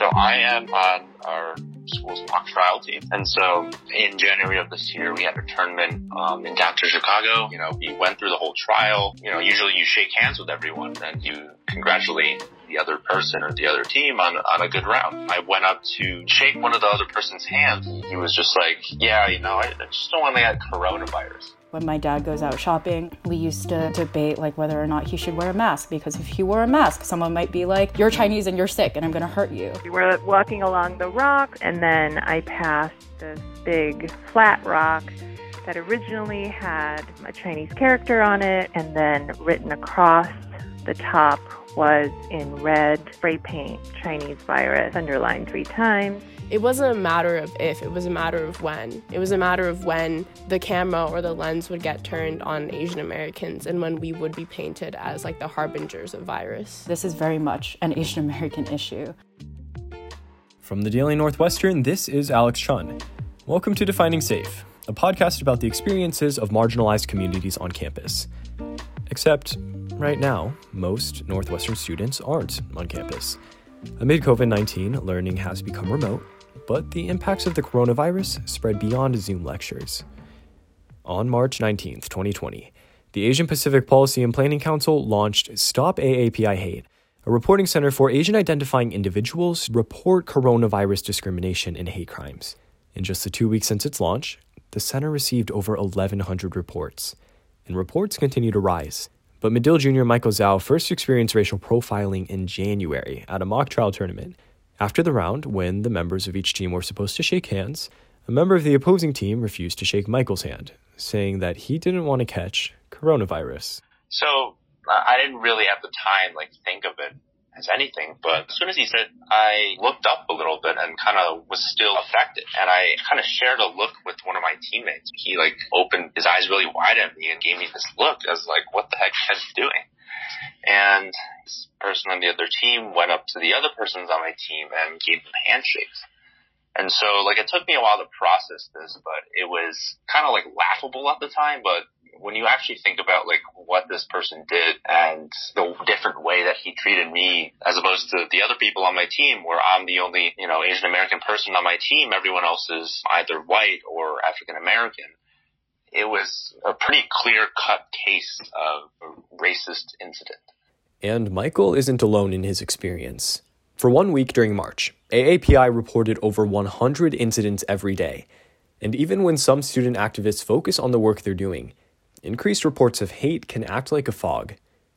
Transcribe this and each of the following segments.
So I am on our school's mock trial team. And so in January of this year, we had a tournament um, in downtown Chicago. You know, we went through the whole trial. You know, usually you shake hands with everyone and you congratulate the other person or the other team on, on a good round. I went up to shake one of the other person's hands. He was just like, yeah, you know, I, I just don't want to get coronavirus. When my dad goes out shopping, we used to debate like whether or not he should wear a mask because if he wore a mask, someone might be like, "You're Chinese and you're sick, and I'm going to hurt you." We were walking along the rock, and then I passed this big flat rock that originally had a Chinese character on it, and then written across the top was in red spray paint Chinese virus underlined three times. It wasn't a matter of if, it was a matter of when. It was a matter of when the camera or the lens would get turned on Asian Americans and when we would be painted as like the harbingers of virus. This is very much an Asian American issue. From the Daily Northwestern, this is Alex Chun. Welcome to Defining Safe, a podcast about the experiences of marginalized communities on campus. Except, right now, most Northwestern students aren't on campus. Amid COVID 19, learning has become remote, but the impacts of the coronavirus spread beyond Zoom lectures. On March 19, 2020, the Asian Pacific Policy and Planning Council launched Stop AAPI Hate, a reporting center for Asian identifying individuals report coronavirus discrimination and hate crimes. In just the two weeks since its launch, the center received over 1,100 reports, and reports continue to rise. But Medill Jr. Michael Zhao first experienced racial profiling in January at a mock trial tournament. After the round, when the members of each team were supposed to shake hands, a member of the opposing team refused to shake Michael's hand, saying that he didn't want to catch coronavirus. So I didn't really at the time like think of it as anything, but as soon as he said, I looked up a little bit and kind of was still affected. And I kind of shared a look with one of my teammates. He like opened his eyes really wide at me and gave me this look. I was like, what the heck is he doing? And this person on the other team went up to the other persons on my team and gave them handshakes. And so like it took me a while to process this, but it was kind of like laughable at the time, but when you actually think about like what this person did and the different way that he treated me as opposed to the other people on my team where I'm the only, you know, Asian American person on my team, everyone else is either white or African American. It was a pretty clear cut case of a racist incident. And Michael isn't alone in his experience. For one week during March, AAPI reported over 100 incidents every day. And even when some student activists focus on the work they're doing, Increased reports of hate can act like a fog,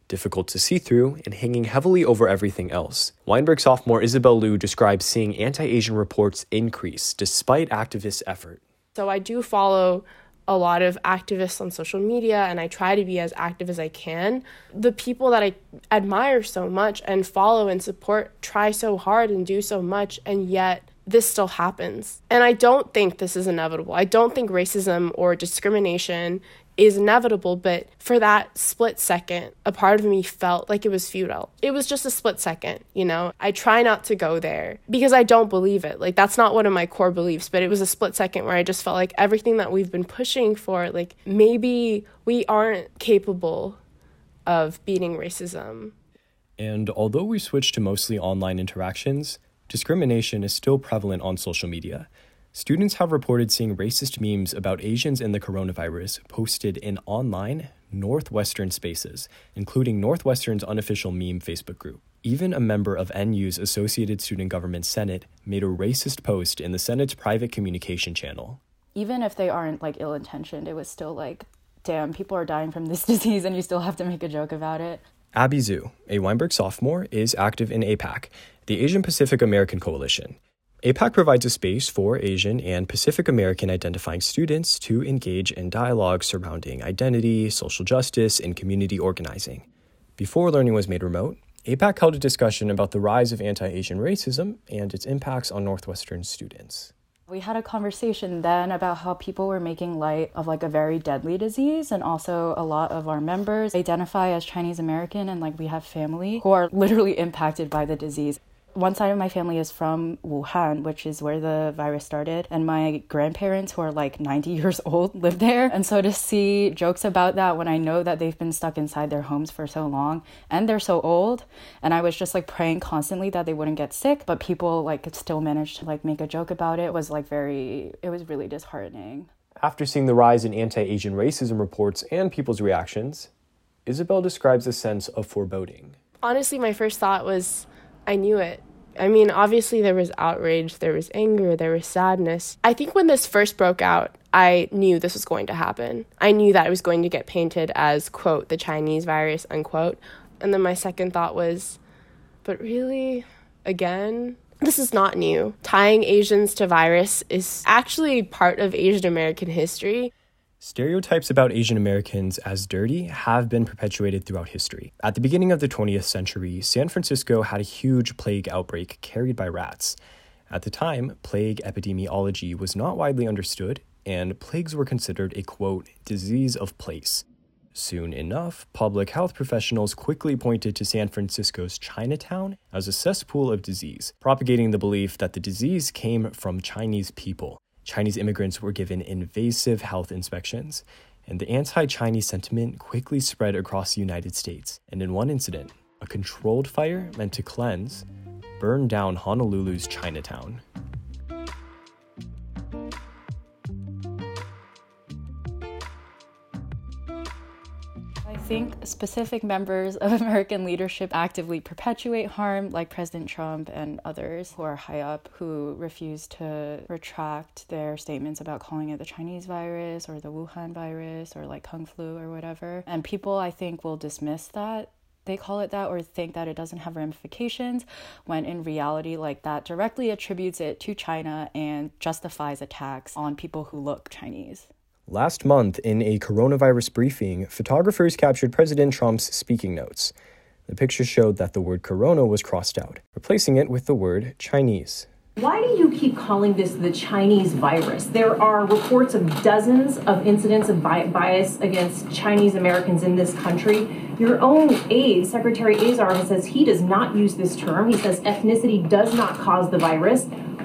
difficult to see through and hanging heavily over everything else. Weinberg sophomore Isabel Liu describes seeing anti Asian reports increase despite activists' effort. So I do follow a lot of activists on social media and I try to be as active as I can. The people that I admire so much and follow and support try so hard and do so much, and yet this still happens. And I don't think this is inevitable. I don't think racism or discrimination is inevitable, but for that split second, a part of me felt like it was futile. It was just a split second, you know? I try not to go there because I don't believe it. Like, that's not one of my core beliefs, but it was a split second where I just felt like everything that we've been pushing for, like, maybe we aren't capable of beating racism. And although we switched to mostly online interactions, discrimination is still prevalent on social media. Students have reported seeing racist memes about Asians and the coronavirus posted in online Northwestern spaces, including Northwestern's unofficial meme Facebook group. Even a member of NU's Associated Student Government Senate made a racist post in the Senate's private communication channel. Even if they aren't like ill intentioned, it was still like, damn, people are dying from this disease and you still have to make a joke about it. Abby Zhu, a Weinberg sophomore, is active in APAC, the Asian Pacific American Coalition. APAC provides a space for Asian and Pacific American identifying students to engage in dialogue surrounding identity, social justice, and community organizing. Before learning was made remote, APAC held a discussion about the rise of anti Asian racism and its impacts on Northwestern students. We had a conversation then about how people were making light of like a very deadly disease, and also a lot of our members identify as Chinese American and like we have family who are literally impacted by the disease. One side of my family is from Wuhan, which is where the virus started, and my grandparents, who are like 90 years old, live there. And so to see jokes about that when I know that they've been stuck inside their homes for so long and they're so old, and I was just like praying constantly that they wouldn't get sick, but people like still managed to like make a joke about it was like very, it was really disheartening. After seeing the rise in anti Asian racism reports and people's reactions, Isabel describes a sense of foreboding. Honestly, my first thought was I knew it. I mean, obviously, there was outrage, there was anger, there was sadness. I think when this first broke out, I knew this was going to happen. I knew that it was going to get painted as, quote, the Chinese virus, unquote. And then my second thought was, but really? Again? This is not new. Tying Asians to virus is actually part of Asian American history. Stereotypes about Asian Americans as dirty have been perpetuated throughout history. At the beginning of the 20th century, San Francisco had a huge plague outbreak carried by rats. At the time, plague epidemiology was not widely understood, and plagues were considered a quote, disease of place. Soon enough, public health professionals quickly pointed to San Francisco's Chinatown as a cesspool of disease, propagating the belief that the disease came from Chinese people. Chinese immigrants were given invasive health inspections, and the anti Chinese sentiment quickly spread across the United States. And in one incident, a controlled fire meant to cleanse burned down Honolulu's Chinatown. Think specific members of American leadership actively perpetuate harm, like President Trump and others who are high up who refuse to retract their statements about calling it the Chinese virus or the Wuhan virus or like Kung flu or whatever. And people, I think, will dismiss that they call it that or think that it doesn't have ramifications when in reality like that directly attributes it to China and justifies attacks on people who look Chinese. Last month, in a coronavirus briefing, photographers captured President Trump's speaking notes. The picture showed that the word corona was crossed out, replacing it with the word Chinese. Why do you keep calling this the Chinese virus? There are reports of dozens of incidents of bias against Chinese Americans in this country. Your own aide, Secretary Azar, says he does not use this term. He says ethnicity does not cause the virus.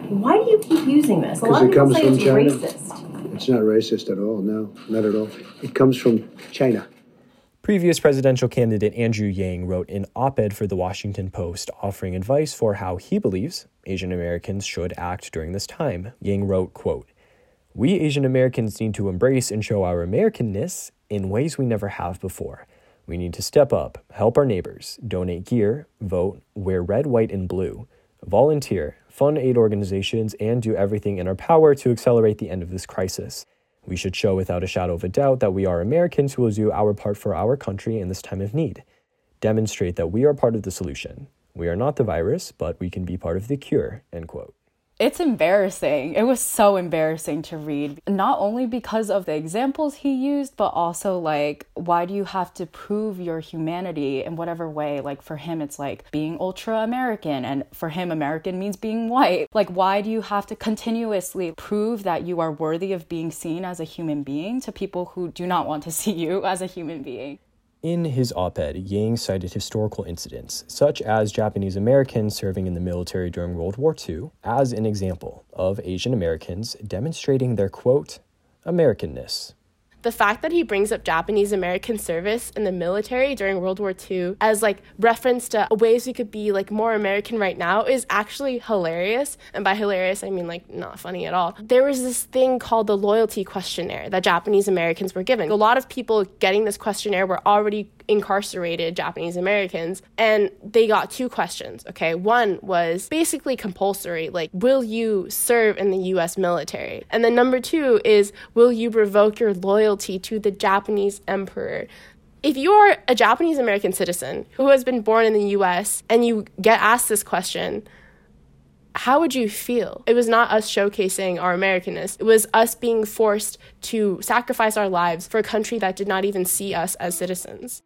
Why do you keep using this? A lot of people say it's China. racist. It's not racist at all. No, not at all. It comes from China. Previous presidential candidate Andrew Yang wrote an op ed for the Washington Post offering advice for how he believes Asian Americans should act during this time. Yang wrote, quote, We Asian Americans need to embrace and show our Americanness in ways we never have before. We need to step up, help our neighbors, donate gear, vote, wear red, white, and blue, volunteer, fund aid organizations, and do everything in our power to accelerate the end of this crisis. We should show without a shadow of a doubt that we are Americans who will do our part for our country in this time of need. Demonstrate that we are part of the solution. We are not the virus, but we can be part of the cure. End quote it's embarrassing. It was so embarrassing to read, not only because of the examples he used, but also like, why do you have to prove your humanity in whatever way? Like, for him, it's like being ultra American, and for him, American means being white. Like, why do you have to continuously prove that you are worthy of being seen as a human being to people who do not want to see you as a human being? In his op ed, Yang cited historical incidents, such as Japanese Americans serving in the military during World War II, as an example of Asian Americans demonstrating their quote, Americanness the fact that he brings up Japanese American service in the military during World War II as like reference to ways we could be like more American right now is actually hilarious. And by hilarious, I mean like not funny at all. There was this thing called the loyalty questionnaire that Japanese Americans were given. A lot of people getting this questionnaire were already incarcerated Japanese Americans, and they got two questions. Okay, one was basically compulsory, like, will you serve in the US military? And then number two is, will you revoke your loyalty to the Japanese emperor? If you're a Japanese American citizen who has been born in the US and you get asked this question, how would you feel? It was not us showcasing our Americanness. It was us being forced to sacrifice our lives for a country that did not even see us as citizens.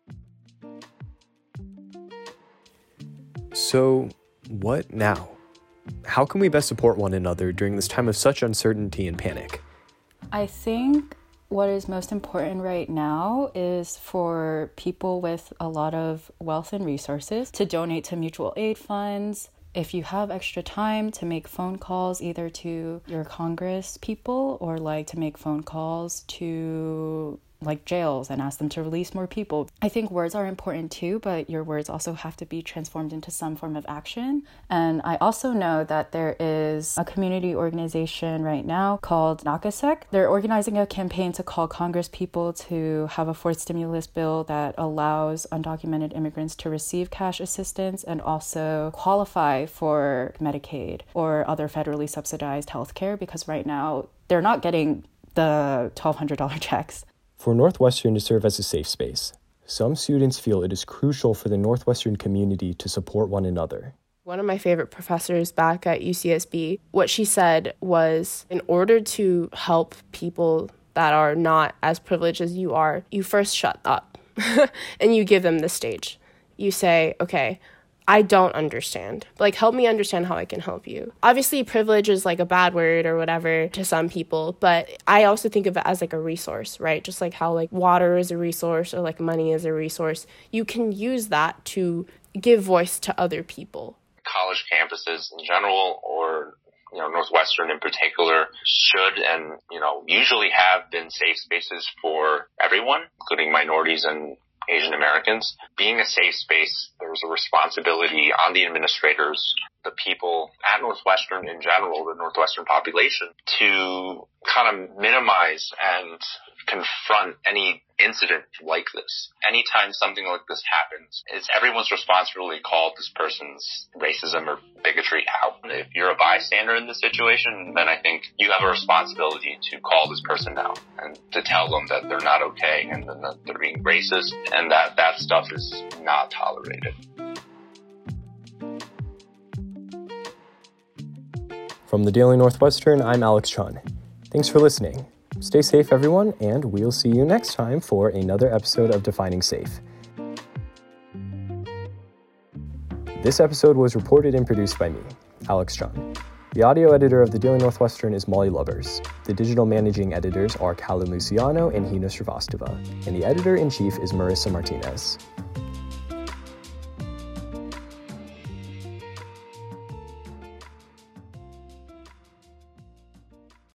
So, what now? How can we best support one another during this time of such uncertainty and panic? I think what is most important right now is for people with a lot of wealth and resources to donate to mutual aid funds, if you have extra time to make phone calls either to your Congress people or like to make phone calls to like jails and ask them to release more people. I think words are important too, but your words also have to be transformed into some form of action. And I also know that there is a community organization right now called NAKASEC. They're organizing a campaign to call Congress people to have a fourth stimulus bill that allows undocumented immigrants to receive cash assistance and also qualify for Medicaid or other federally subsidized health care because right now they're not getting the $1,200 checks. For Northwestern to serve as a safe space, some students feel it is crucial for the Northwestern community to support one another. One of my favorite professors back at UCSB, what she said was in order to help people that are not as privileged as you are, you first shut up and you give them the stage. You say, okay, I don't understand. Like, help me understand how I can help you. Obviously, privilege is like a bad word or whatever to some people, but I also think of it as like a resource, right? Just like how like water is a resource or like money is a resource. You can use that to give voice to other people. College campuses in general or you know, Northwestern in particular should and, you know, usually have been safe spaces for everyone, including minorities and Asian Americans. Being a safe space, there's a responsibility on the administrators, the people at Northwestern in general, the Northwestern population, to kind of minimize and confront any incident like this. Anytime something like this happens, it's everyone's responsibility to call this person's racism or bigotry out. If you're a bystander in the situation, then I think you have a responsibility to call this person out and to tell them that they're not okay and that they're being racist and that that stuff is not tolerated. From the Daily Northwestern, I'm Alex Chun. Thanks for listening. Stay safe, everyone, and we'll see you next time for another episode of Defining Safe. This episode was reported and produced by me, Alex Chun. The audio editor of the Daily Northwestern is Molly Lubbers. The digital managing editors are Callan Luciano and Hina Srivastava, and the editor in chief is Marissa Martinez.